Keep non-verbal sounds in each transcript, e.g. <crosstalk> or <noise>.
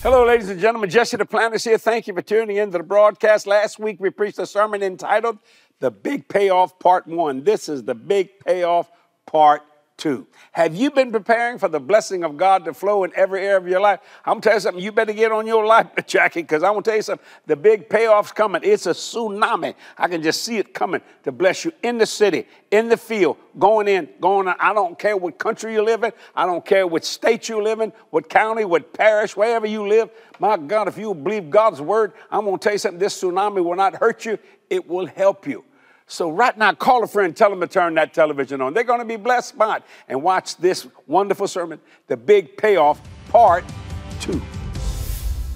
Hello, ladies and gentlemen. Jesse Duplantis here. Thank you for tuning in to the broadcast. Last week we preached a sermon entitled The Big Payoff Part 1. This is the Big Payoff Part 2. Have you been preparing for the blessing of God to flow in every area of your life? I'm gonna tell you something, you better get on your life <laughs> jacket because I'm gonna tell you something. The big payoff's coming. It's a tsunami. I can just see it coming to bless you in the city, in the field, going in, going out. I don't care what country you live in, I don't care what state you live in, what county, what parish, wherever you live. My God, if you believe God's word, I'm gonna tell you something. This tsunami will not hurt you, it will help you. So, right now, call a friend, tell them to turn that television on. They're going to be blessed by it. And watch this wonderful sermon, The Big Payoff, Part 2.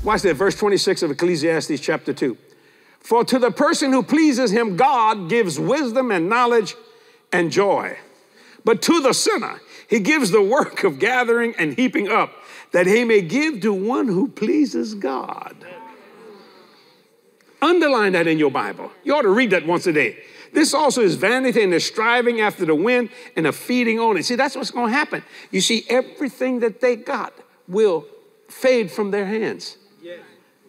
Watch that, verse 26 of Ecclesiastes chapter 2. For to the person who pleases him, God gives wisdom and knowledge and joy. But to the sinner, he gives the work of gathering and heaping up, that he may give to one who pleases God. Underline that in your Bible. You ought to read that once a day. This also is vanity and the striving after the wind and the feeding on it. See, that's what's going to happen. You see, everything that they got will fade from their hands.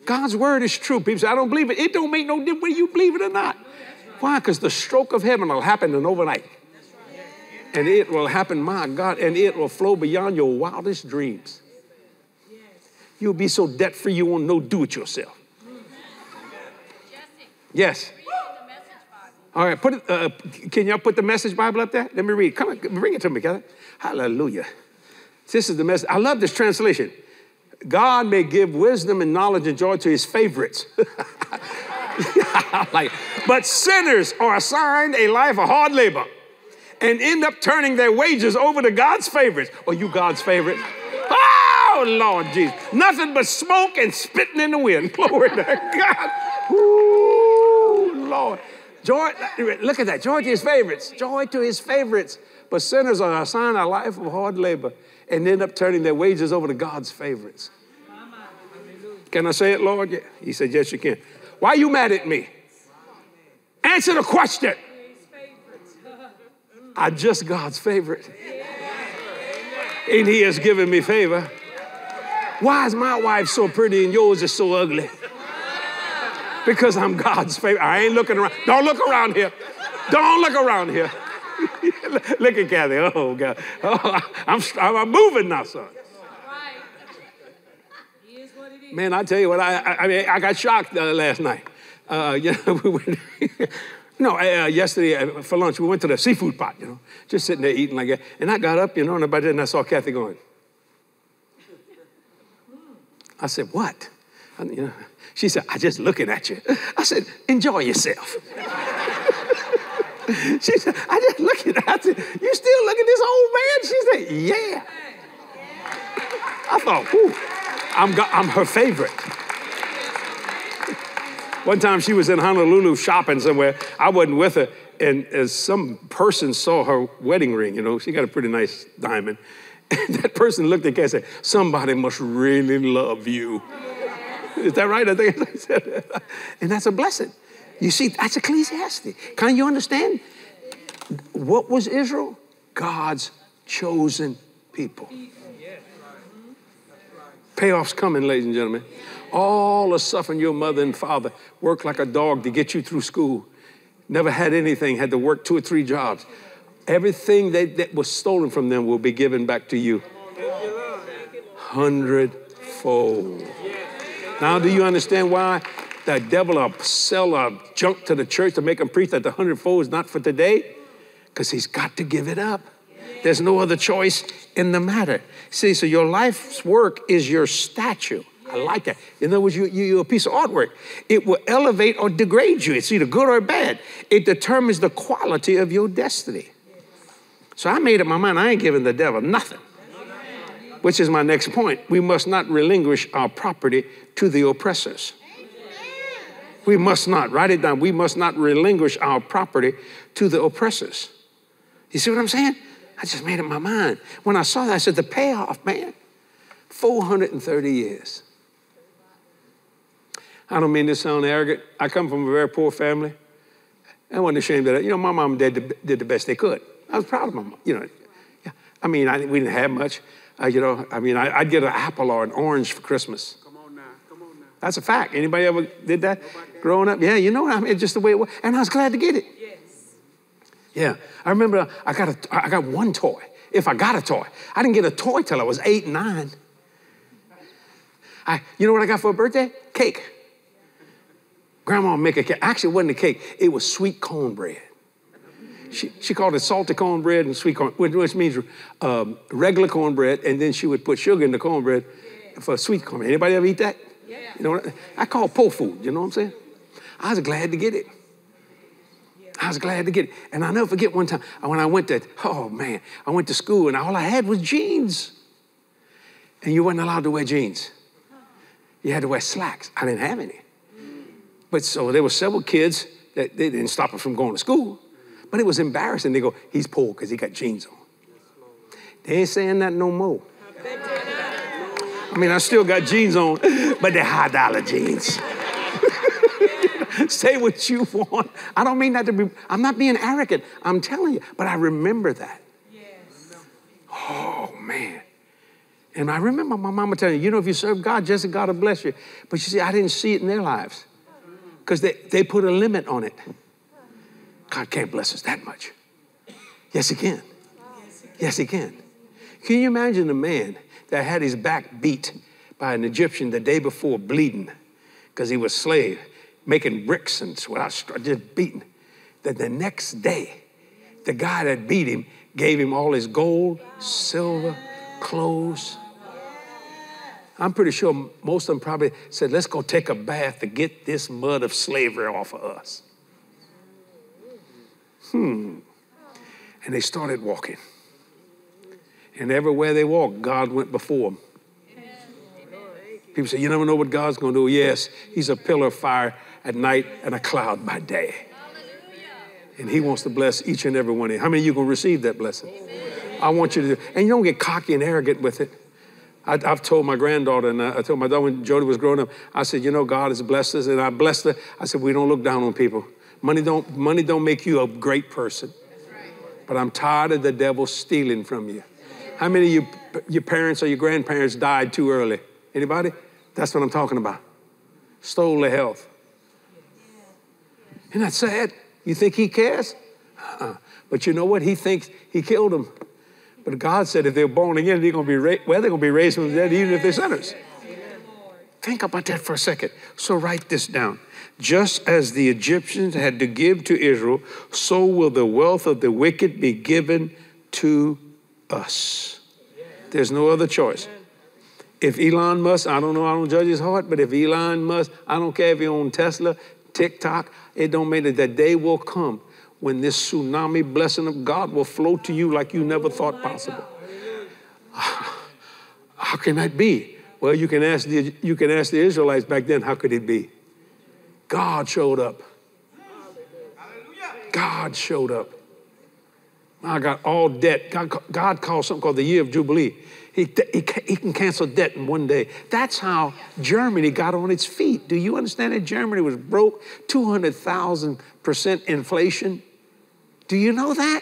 God's word is true. People say, I don't believe it. It don't make no difference whether you believe it or not. Why? Because the stroke of heaven will happen in overnight. And it will happen, my God, and it will flow beyond your wildest dreams. You'll be so debt free you won't know do it yourself. Mm. Yes. All right, put uh, can y'all put the message Bible up there? Let me read. Come on, bring it to me, Kelly. Hallelujah. This is the message. I love this translation. God may give wisdom and knowledge and joy to his favorites. <laughs> like, but sinners are assigned a life of hard labor and end up turning their wages over to God's favorites. Are you God's favorite? Oh, Lord Jesus. Nothing but smoke and spitting in the wind. <laughs> Glory to God. Ooh, Lord. Joy, look at that. Joy to his favorites. Joy to his favorites. But sinners are assigned a life of hard labor and end up turning their wages over to God's favorites. Can I say it, Lord? Yeah. He said, Yes, you can. Why are you mad at me? Answer the question. I'm just God's favorite. And He has given me favor. Why is my wife so pretty and yours is so ugly? Because I'm God's favorite. I ain't looking around. Don't look around here. Don't look around here. <laughs> look at Cathy. Oh, God. Oh, I'm, I'm moving now, son. Man, I tell you what, I, I, I mean, I got shocked uh, last night. Uh, <laughs> you know, we went, no, uh, yesterday uh, for lunch, we went to the seafood pot, you know, just sitting there eating like that. And I got up, you know, and about then I saw Cathy going. I said, what? I, you know, she said, I just looking at you. I said, enjoy yourself. <laughs> she said, I just looking at you. You still look at this old man? She said, yeah. I thought, whew, I'm, I'm her favorite. One time she was in Honolulu shopping somewhere. I wasn't with her, and as some person saw her wedding ring, you know, she got a pretty nice diamond. <laughs> And that person looked at her and said, Somebody must really love you. <laughs> Is that right? I think I said <laughs> And that's a blessing. You see, that's Ecclesiastes. Can you understand? What was Israel? God's chosen people. Payoff's coming, ladies and gentlemen. All the suffering your mother and father worked like a dog to get you through school. Never had anything, had to work two or three jobs. Everything that, that was stolen from them will be given back to you. Hundredfold. Now, do you understand why the devil will sell a junk to the church to make them preach that the hundredfold is not for today? Because he's got to give it up. There's no other choice in the matter. See, so your life's work is your statue. I like that. In other words, you, you, you're a piece of artwork. It will elevate or degrade you. It's either good or bad. It determines the quality of your destiny. So I made up my mind I ain't giving the devil nothing which is my next point. We must not relinquish our property to the oppressors. We must not, write it down, we must not relinquish our property to the oppressors. You see what I'm saying? I just made up my mind. When I saw that, I said, the payoff, man, 430 years. I don't mean to sound arrogant. I come from a very poor family. I wasn't ashamed of that. You know, my mom and dad did the best they could. I was proud of my mom. You know, I mean, I, we didn't have much. Uh, you know, I mean, I, would get an apple or an orange for Christmas. come on now come on That's a fact. Anybody ever did that growing up? Yeah, you know what I mean? Just the way it was. And I was glad to get it. Yes. Yeah. I remember I got, a, I got one toy. If I got a toy, I didn't get a toy till I was eight, nine. I, you know what I got for a birthday? Cake. Grandma make a cake. Actually, it wasn't a cake. It was sweet cornbread. She, she called it salted cornbread and sweet corn, which means um, regular cornbread, and then she would put sugar in the cornbread for sweet cornbread. Anybody ever eat that? Yeah. You know, what? I call it po food. You know what I'm saying? I was glad to get it. I was glad to get it. And I'll never forget one time when I went to, oh man, I went to school and all I had was jeans. And you weren't allowed to wear jeans. You had to wear slacks. I didn't have any. But so there were several kids that they didn't stop us from going to school. But it was embarrassing. They go, he's poor because he got jeans on. They ain't saying that no more. I mean, I still got jeans on, but they're high dollar jeans. <laughs> Say what you want. I don't mean that to be, I'm not being arrogant. I'm telling you, but I remember that. Yes. Oh, man. And I remember my mama telling me, you know, if you serve God, just God will bless you. But you see, I didn't see it in their lives because they, they put a limit on it. God can't bless us that much. Yes, He can. Yes, He can. Can you imagine a man that had his back beat by an Egyptian the day before, bleeding because he was slave, making bricks and just beaten? That the next day, the guy that beat him gave him all his gold, silver, clothes, I'm pretty sure most of them probably said, let's go take a bath to get this mud of slavery off of us. Hmm. And they started walking. And everywhere they walked, God went before them. People say, You never know what God's going to do. Yes, He's a pillar of fire at night and a cloud by day. And He wants to bless each and every one of you. How many of you going to receive that blessing? I want you to do And you don't get cocky and arrogant with it. I, have told my granddaughter, and I, told my daughter when Jodi was growing up, I said, you know, God has blessed us, and I blessed her. I said, we don't look down on people. Money don't, money don't make you a great person. But I'm tired of the devil stealing from you. How many of you, your parents or your grandparents died too early? Anybody? That's what I'm talking about. Stole their health. Isn't that sad? You think he cares? Uh-uh. But you know what? He thinks he killed them. But God said if they're born again, they're going to be ra- well, they're going to be raised from the dead, even if they're sinners. Think about that for a second. So write this down. Just as the Egyptians had to give to Israel, so will the wealth of the wicked be given to us. There's no other choice. If Elon Musk, I don't know, I don't judge his heart, but if Elon Musk, I don't care if he owns Tesla, TikTok, it don't matter. That day will come when this tsunami blessing of God will flow to you like you never thought possible. <sighs> How can that be? Well, you can ask the, you can ask the Israelites back then, how could it be? God showed up. God showed up. I got all debt. God, God called something called the year of Jubilee. He, he, he, can cancel debt in one day. That's how Germany got on its feet. Do you understand that Germany was broke, 200,000% inflation? Do you know that?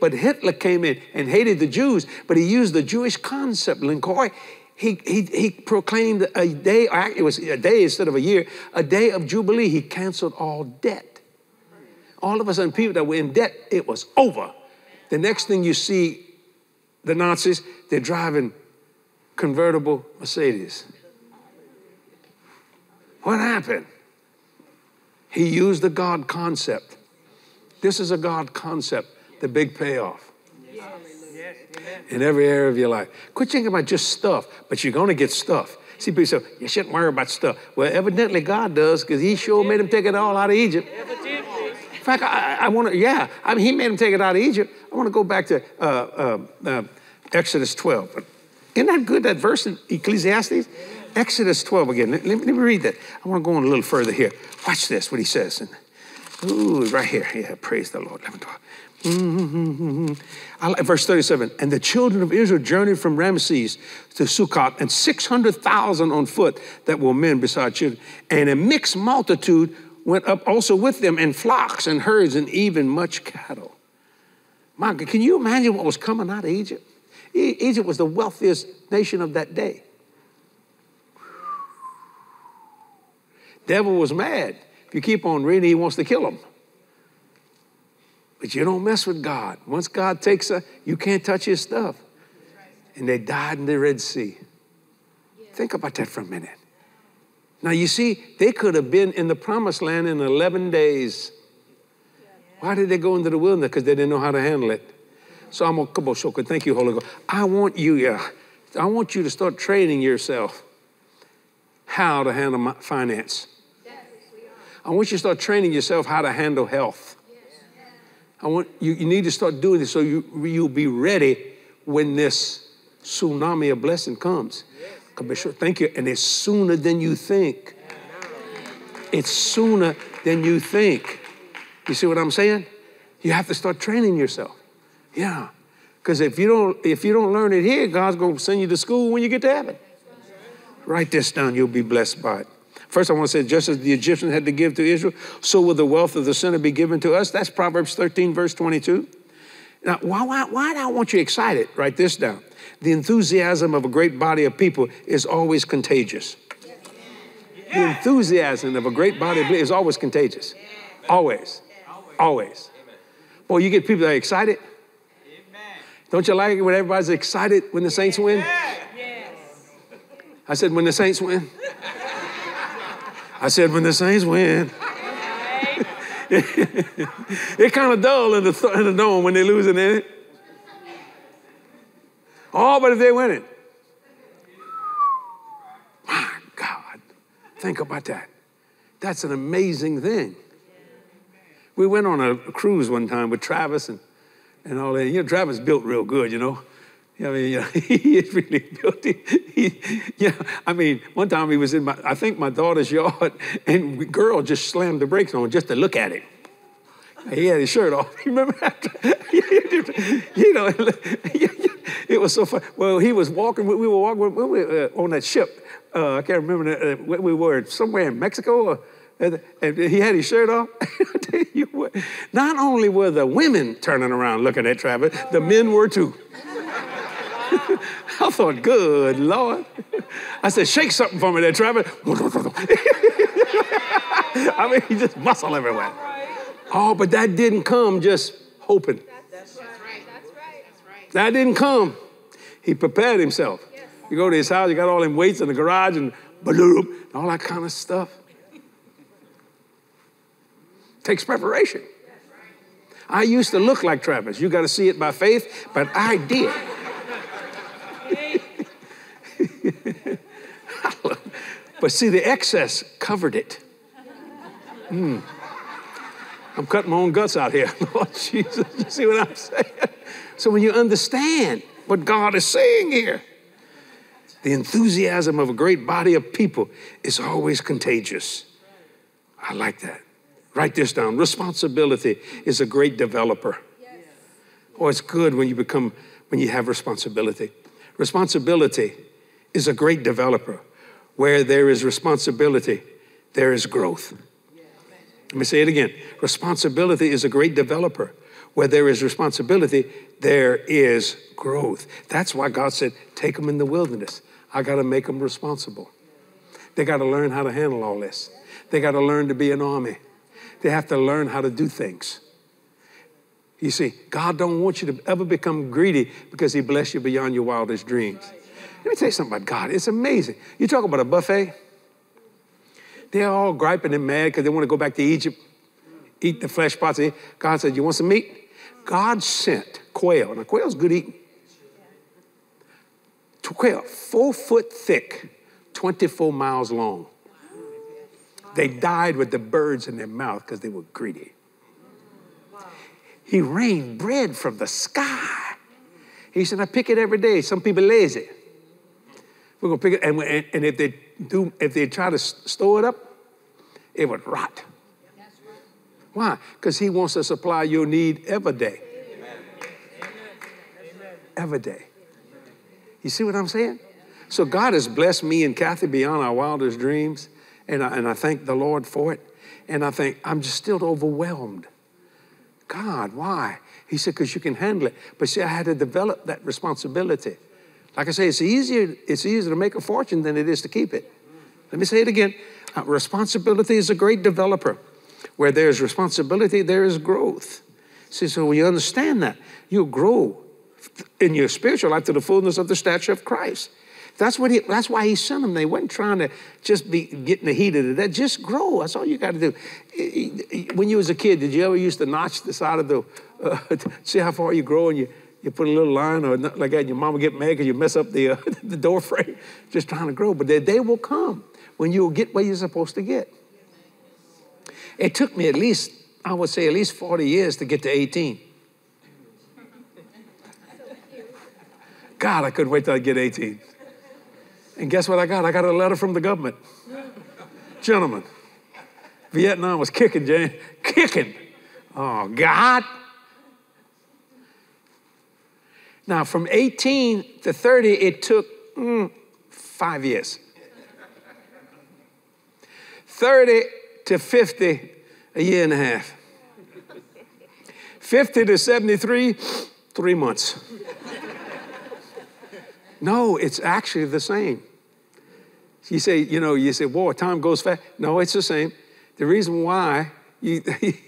But Hitler came in and hated the Jews, but he used the Jewish concept, Linkoy. He, he, he proclaimed a day, it was a day instead of a year, a day of Jubilee. He canceled all debt. All of a sudden, people that were in debt, it was over. The next thing you see, the Nazis, they're driving convertible Mercedes. What happened? He used the God concept. This is a God concept, the big payoff. In every area of your life. Quit thinking about just stuff, but you're going to get stuff. See, people say, you shouldn't worry about stuff. Well, evidently God does, because He sure made him take it all out of Egypt. In fact, I, I want to, yeah, I mean, He made him take it out of Egypt. I want to go back to uh, uh, uh, Exodus 12. Isn't that good, that verse in Ecclesiastes? Exodus 12 again. Let, let, me read that. I want to go on a little further here. Watch this, what he says. And, Ooh, right here. Yeah, praise the Lord. Mm-hmm. Like verse 37. And the children of Israel journeyed from Ramesses to Sukkot, and 600,000 on foot that were men beside children. And a mixed multitude went up also with them, and flocks and herds, and even much cattle. My God, can you imagine what was coming out of Egypt? Egypt was the wealthiest nation of that day. Devil was mad. If you keep on reading, he wants to kill them. But you don't mess with God. Once God takes a, you can't touch his stuff. And they died in the Red Sea. Think about that for a minute. Now, you see, they could have been in the promised land in 11 days. Why did they go into the wilderness? Because they didn't know how to handle it. So I'm going to come on, Thank you, Holy Ghost. I want you, yeah, I want you to start training yourself how to handle my finance. I want you to start training yourself how to handle health. I want you, you need to start doing this so you, you'll be ready when this tsunami of blessing comes. Commissioner, Thank you. And it's sooner than you think. It's sooner than you think. You see what I'm saying? You have to start training yourself. Yeah. Because if you don't if you don't learn it here, God's gonna send you to school when you get to heaven. Write this down, you'll be blessed by it. First, I want to say, just as the Egyptians had to give to Israel, so will the wealth of the sinner be given to us. That's Proverbs 13, verse 22. Now, why, why, why do I want you excited? Write this down. The enthusiasm of a great body of people is always contagious. The enthusiasm of a great body of people is always contagious. Always. Always. Boy, you get people that are excited. Don't you like it when everybody's excited when the Saints win? I said, when the Saints win. I said, when the Saints win. <laughs> it's kind of dull in the, in the dome when they're losing in it. Oh, but if they win it. My God. Think about that. That's an amazing thing. We went on a cruise one time with Travis and, and all that. You know, Travis built real good, you know. I mean, you know, he really built it. He, yeah, I mean, one time he was in my, I think my daughter's yard, <laughs> and the girl just slammed the brakes on just to look at it. He had his shirt off. <laughs> You remember that? <laughs> you know, it was so fun. Well, he was walking. We were walking we were, uh, on that ship. Uh, I can't remember uh, where we were. Somewhere in Mexico. And, and he had his shirt off. I tell you what, not only were the women turning around looking at Travis, the men were too. <laughs> I thought, good Lord. I said, shake something for me there, Travis. <laughs> I mean, he just muscle everywhere. Oh, but that didn't come just hoping. That didn't come. He prepared himself. You go to his house, you got all them weights in the garage and balloon, all that kind of stuff. Takes preparation. I used to look like Travis. You got to see it by faith, but I did. <laughs> but see, the excess covered it. Mm. I'm cutting my own guts out here. <laughs> Lord Jesus, you see what I'm saying? So when you understand what God is saying here, the enthusiasm of a great body of people is always contagious. I like that. Write this down. Responsibility is a great developer. Oh, it's good when you become, when you have responsibility. Responsibility is a great developer. Where there is responsibility, there is growth. Let me say it again. Responsibility is a great developer. Where there is responsibility, there is growth. That's why God said, take them in the wilderness. I got to make them responsible. They got to learn how to handle all this. They got to learn to be an army. They have to learn how to do things. You see, God don't want you to ever become greedy because he bless you beyond your wildest dreams. Let me tell you something about God. It's amazing. You talk about a buffet. They're all griping and mad because they want to go back to Egypt, eat the flesh pots. God said, You want some meat? God sent quail. Now, quail's good eating. To Quail, four foot thick, 24 miles long. They died with the birds in their mouth because they were greedy. He rained bread from the sky. He said, I pick it every day. Some people lazy. We're gonna pick it, and, and if they do, if they try to store it up, it would rot. Why? Because he wants to supply your need every day. Every day. You see what I'm saying? So God has blessed me and Cathy beyond our wildest dreams, and I, and I thank the Lord for it. And I think I'm just still overwhelmed. God, why? He said, because you can handle it. But see, I had to develop that responsibility. Like I say, it's easier, it's easier to make a fortune than it is to keep it. Let me say it again. Uh, responsibility is a great developer. Where there's responsibility, there is growth. See, so when you understand that, you'll grow in your spiritual life to the fullness of the stature of Christ. That's what he, that's why he sent them. They weren't trying to just be getting the heat of it. that. Just grow. That's all you got to do. When you was a kid, did you ever used to notch the side of the, uh, <laughs> see how far you grow and you, you put a little line or nothing like that, your mama get mad because you mess up the, uh, <laughs> the door frame, <laughs> just trying to grow. But the day will come when you'll get where you're supposed to get. It took me at least, I would say, at least 40 years to get to 18. <laughs> God, I couldn't wait till I get 18. And guess what I got? I got a letter from the government. Gentlemen, Vietnam was kicking, Jane, kicking. Oh, God. Now, from 18 to 30, it took mm, five years. 30 to 50, a year and a half. 50 to 73, three months. No, it's actually the same. You say, you know, you say, boy, time goes fast. No, it's the same. The reason why you, <laughs>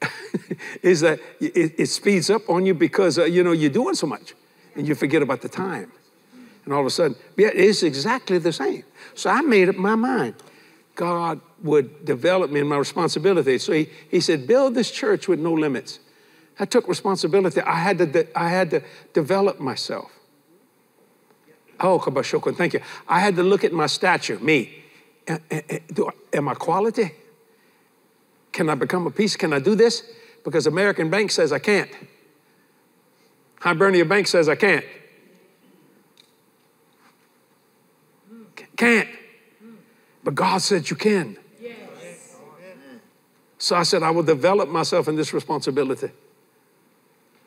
<laughs> is that it, it, speeds up on you because, uh, you know, you're doing so much and you forget about the time. And all of a sudden, yeah, it's exactly the same. So I made up my mind. God would develop me in my responsibility. So he, he said, build this church with no limits. I took responsibility. I had to, I had to develop myself. Oh, Kabashoko, thank you. I had to look at my stature, me. Am I quality? Can I become a piece? Can I do this? Because American Bank says I can't. Hibernia Bank says I can't. Can't. But God said you can. So I said, I will develop myself in this responsibility.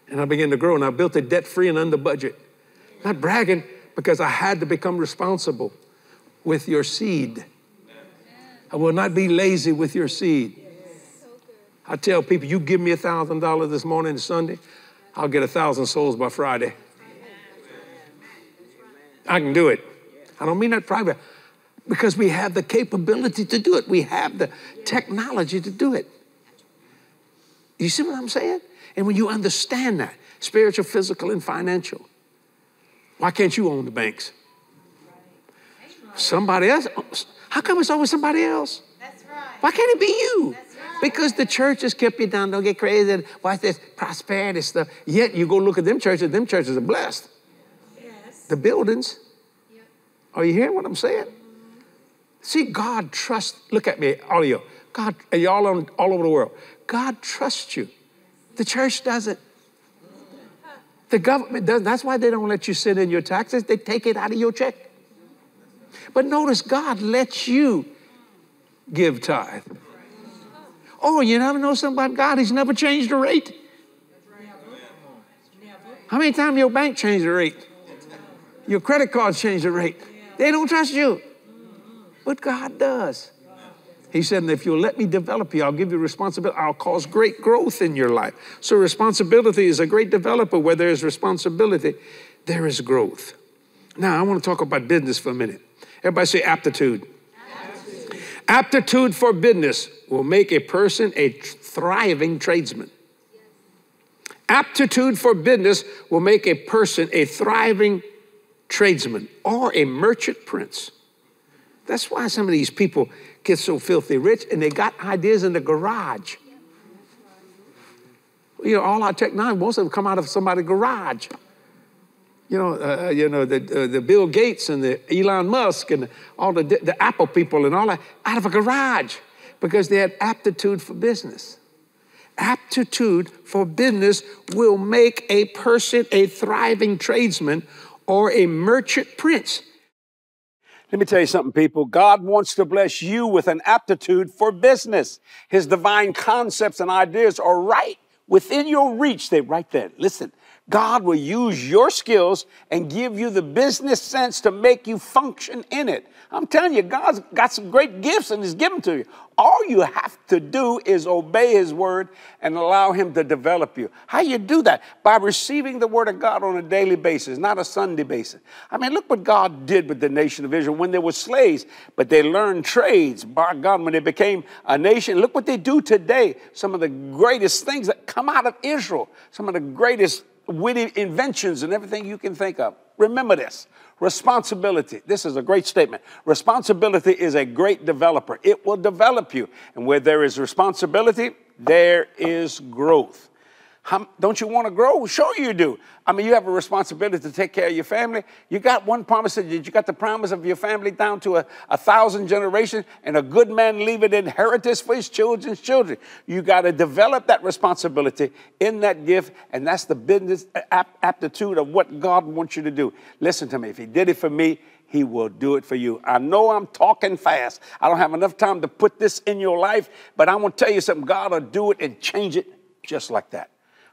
And I began to grow, and I built it debt free and under budget. Not bragging, because I had to become responsible with your seed. I will not be lazy with your seed. I tell people, you give me a $1,000 this morning and Sunday, I'll get a thousand souls by Friday. I can do it. I don't mean that private because we have the capability to do it. We have the technology to do it. You see what I'm saying? And when you understand that, spiritual, physical, and financial, why can't you own the banks? Somebody else. How come it's always somebody else? Why can't it be you? Because the church has kept you down. Don't get crazy. And watch this prosperity stuff. Yet you go look at them churches. Them churches are blessed. Yes. The buildings. Yep. Are you hearing what I'm saying? See, God trusts. Look at me, all of you. God, y'all all, all over the world. God trusts you. The church doesn't. The government does. That's why they don't let you sit in your taxes. They take it out of your check. But notice God lets you give tithe. Oh, you never know something about God? He's never changed the rate. How many times your bank changed the rate? Your credit cards changed the rate. They don't trust you. But God does. He said, and if you'll let me develop you, I'll give you responsibility. I'll cause great growth in your life. So responsibility is a great developer. Where there is responsibility, there is growth. Now, I want to talk about business for a minute. Everybody say aptitude. Aptitude, for business will make a person a thriving tradesman. Aptitude for business will make a person a thriving tradesman or a merchant prince. That's why some of these people get so filthy rich and they got ideas in the garage. You know, all our technology, most of them come out of somebody's garage. You know, uh, uh, you know the, uh, the Bill Gates and the Elon Musk and all the, the Apple people and all that out of a garage because they had aptitude for business. Aptitude for business will make a person a thriving tradesman or a merchant prince. Let me tell you something, people. God wants to bless you with an aptitude for business. His divine concepts and ideas are right within your reach. They're right there. Listen, God will use your skills and give you the business sense to make you function in it. I'm telling you, God's got some great gifts and He's given to you. All you have to do is obey His word and allow Him to develop you. How you do that? By receiving the word of God on a daily basis, not a Sunday basis. I mean, look what God did with the nation of Israel when they were slaves, but they learned trades. By God, when they became a nation, look what they do today. Some of the greatest things that come out of Israel, some of the greatest witty inventions and everything you can think of. Remember this responsibility. This is a great statement. Responsibility is a great developer, it will develop you. And where there is responsibility, there is growth. How, don't you want to grow? Sure, you do. I mean, you have a responsibility to take care of your family. You got one promise that you got the promise of your family down to a, a thousand generations, and a good man leave an inheritance for his children's children. You got to develop that responsibility in that gift, and that's the business aptitude of what God wants you to do. Listen to me. If He did it for me, he will do it for you. I know I'm talking fast. I don't have enough time to put this in your life, but I want to tell you something. God will do it and change it just like that.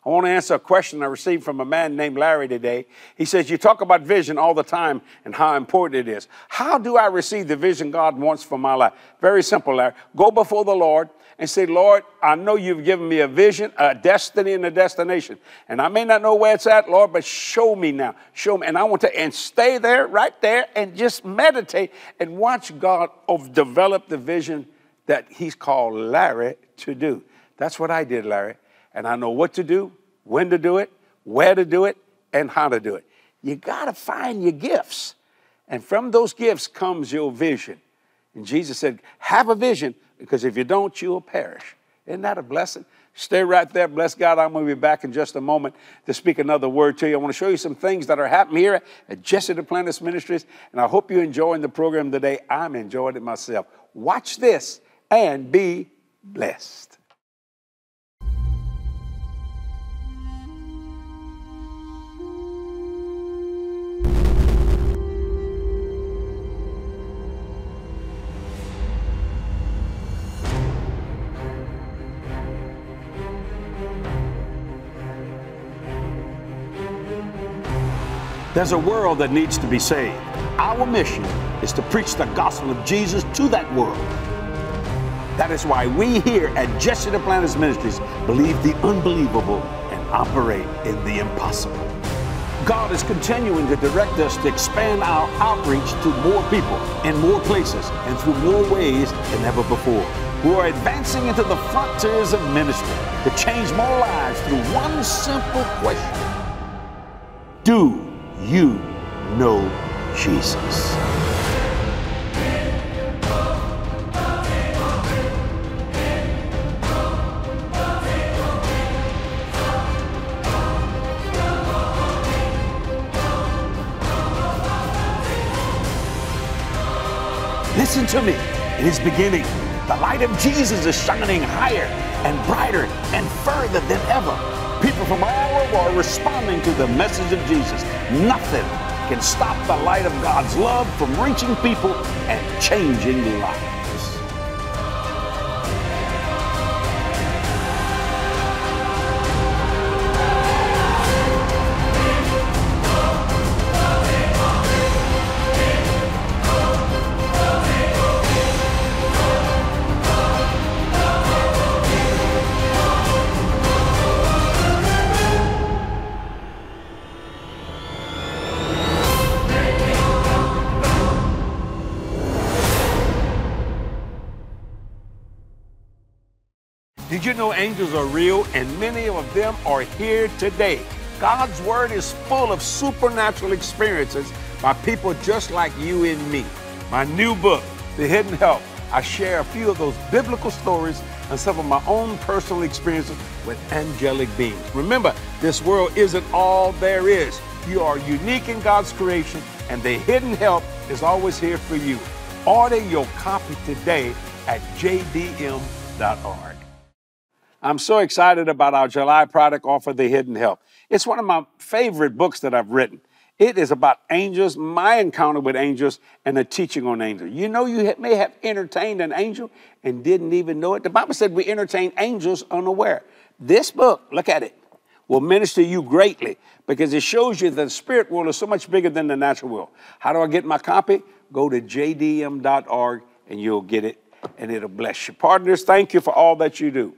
I want to answer a question I received from a man named Larry today. He says, You talk about vision all the time and how important it is. How do I receive the vision God wants for my life? Very simple, Larry. Go before the Lord and say, Lord, I know you've given me a vision, a destiny, and a destination. And I may not know where it's at, Lord, but show me now. Show me. And I want to, and stay there, right there, and just meditate and watch God develop the vision that He's called Larry to do. That's what I did, Larry and I know what to do, when to do it, where to do it, and how to do it. You got to find your gifts. And from those gifts comes your vision. And Jesus said, Have a vision, because if you don't, you'll perish. Isn't that a blessing? Stay right there. Bless God. I'm going to be back in just a moment to speak another word to you. I want to show you some things that are happening here at Jesse Duplantis Ministries. And I hope you're enjoying the program today. I'm enjoying it myself. Watch this and be blessed. There's a world that needs to be saved. Our mission is to preach the gospel of Jesus to that world. That is why we here at Jesse Duplantis Ministries believe the unbelievable and operate in the impossible. God is continuing to direct us to expand our outreach to more people in more places and through more ways than ever before. We are advancing into the frontiers of ministry to change more lives through one simple question Do you know Jesus. Listen to me. It is beginning. The light of Jesus is shining higher and brighter and further than ever. People from all over are responding to the message of Jesus. Nothing can stop the light of God's love from reaching people and changing lives. You know angels are real and many of them are here today? God's Word is full of supernatural experiences by people just like you and me. My new book, The Hidden Help, I share a few of those biblical stories and some of my own personal experiences with angelic beings. Remember, this world isn't all there is. You are unique in God's creation, and the hidden help is always here for you. Order your copy today at jdm.org. I'm so excited about our July product offer, The Hidden Help. It's one of my favorite books that I've written. It is about angels, my encounter with angels, and the teaching on angels. You know, you may have entertained an angel and didn't even know it. The Bible said we entertain angels unaware. This book, look at it, will minister you greatly because it shows you that the spirit world is so much bigger than the natural world. How do I get my copy? Go to jdm.org and you'll get it and it'll bless you. Partners, thank you for all that you do.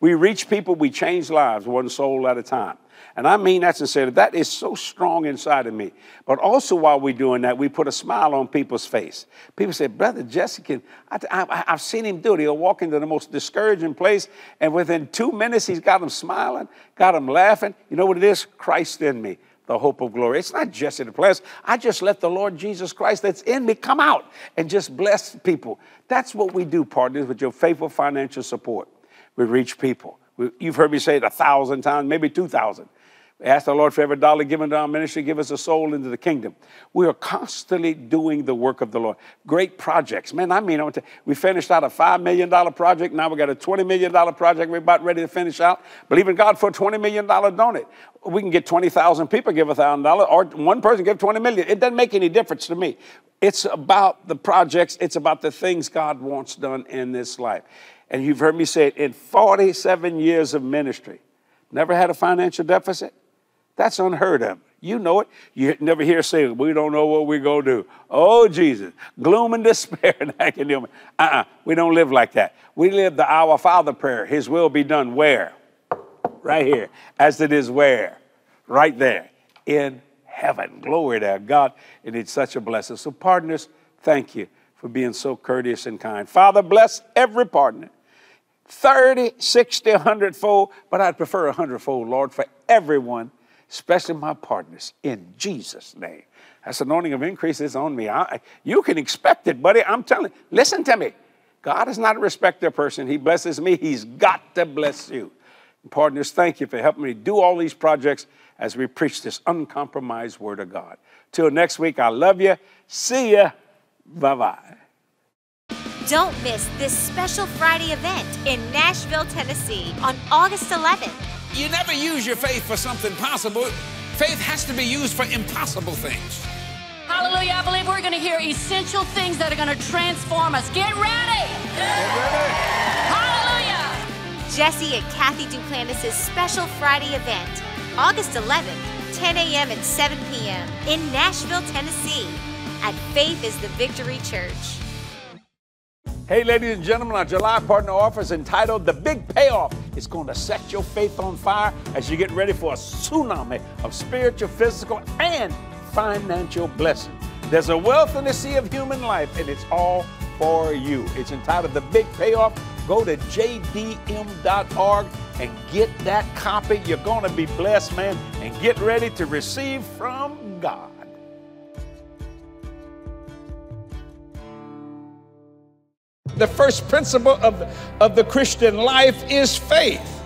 We reach people, we change lives one soul at a time. And I mean that sincerely. That is so strong inside of me. But also, while we're doing that, we put a smile on people's face. People say, Brother Jesse, I, have seen him do it. He'll walk into the most discouraging place, and within two minutes, he's got them smiling, got them laughing. You know what it is? Christ in me the hope of glory. It's not just Jesse Duplantis. I just let the Lord Jesus Christ that's in me come out and just bless people. That's what we do, partners, with your faithful financial support. We reach people. We, you've heard me say it a thousand times, maybe two thousand. We Ask the Lord for every dollar given to our ministry, give us a soul into the kingdom. We are constantly doing the work of the Lord. Great projects. Man, I mean, we finished out a $5 million project. Now we got a $20 million project we're about ready to finish out. Believe in God for a $20 million donate. We can get 20,000 people give $1,000 or one person give 20 million. It doesn't make any difference to me. It's about the projects. It's about the things God wants done in this life. And you've heard me say it in 47 years of ministry, never had a financial deficit that's unheard of. You know it. You never hear say, we don't know what we're going to do. Oh, Jesus. Gloom and despair <laughs> and academia. Uh-uh. We don't live like that. We live the Our Father prayer. His will be done where? Right here. As it is where? Right there. In heaven. Glory to God. And it's such a blessing. So, partners, thank you for being so courteous and kind. Father, bless every partner. 30, 60, 100 fold, but I'd prefer 100 fold, Lord, for everyone especially my partners, in Jesus' name. That's anointing of increase is on me. I, you can expect it, buddy. I'm telling. Listen to me. God is not a respecter person. He blesses me. He's got to bless you. partners, thank you for helping me do all these projects as we preach this uncompromised word of God. Till next week, I love you. See ya. Bye bye. Don't miss this special Friday event in Nashville, Tennessee on August 11th. You never use your faith for something possible. Faith has to be used for impossible things. Hallelujah. I believe we're going to hear essential things that are going to transform us. Get ready. Get ready. Hallelujah. Jesse and Cathy Duplantis' special Friday event, August 11th, 10 a.m. and 7 p.m. in Nashville, Tennessee at Faith is the Victory Church. Hey, ladies and gentlemen, our July partner offer is entitled The Big Payoff. It's going to set your faith on fire as you get ready for a tsunami of spiritual, physical, and financial blessings. There's a wealth in the sea of human life, and it's all for you. It's entitled The Big Payoff. Go to jdm.org and get that copy. You're going to be blessed, man, and get ready to receive from God. The first principle of, of the Christian life is faith.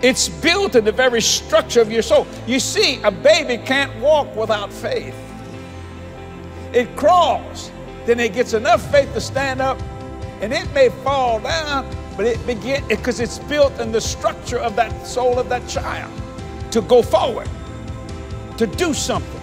It's built in the very structure of your soul. You see, a baby can't walk without faith. It crawls, then it gets enough faith to stand up, and it may fall down, but it begin because it's built in the structure of that soul of that child to go forward, to do something.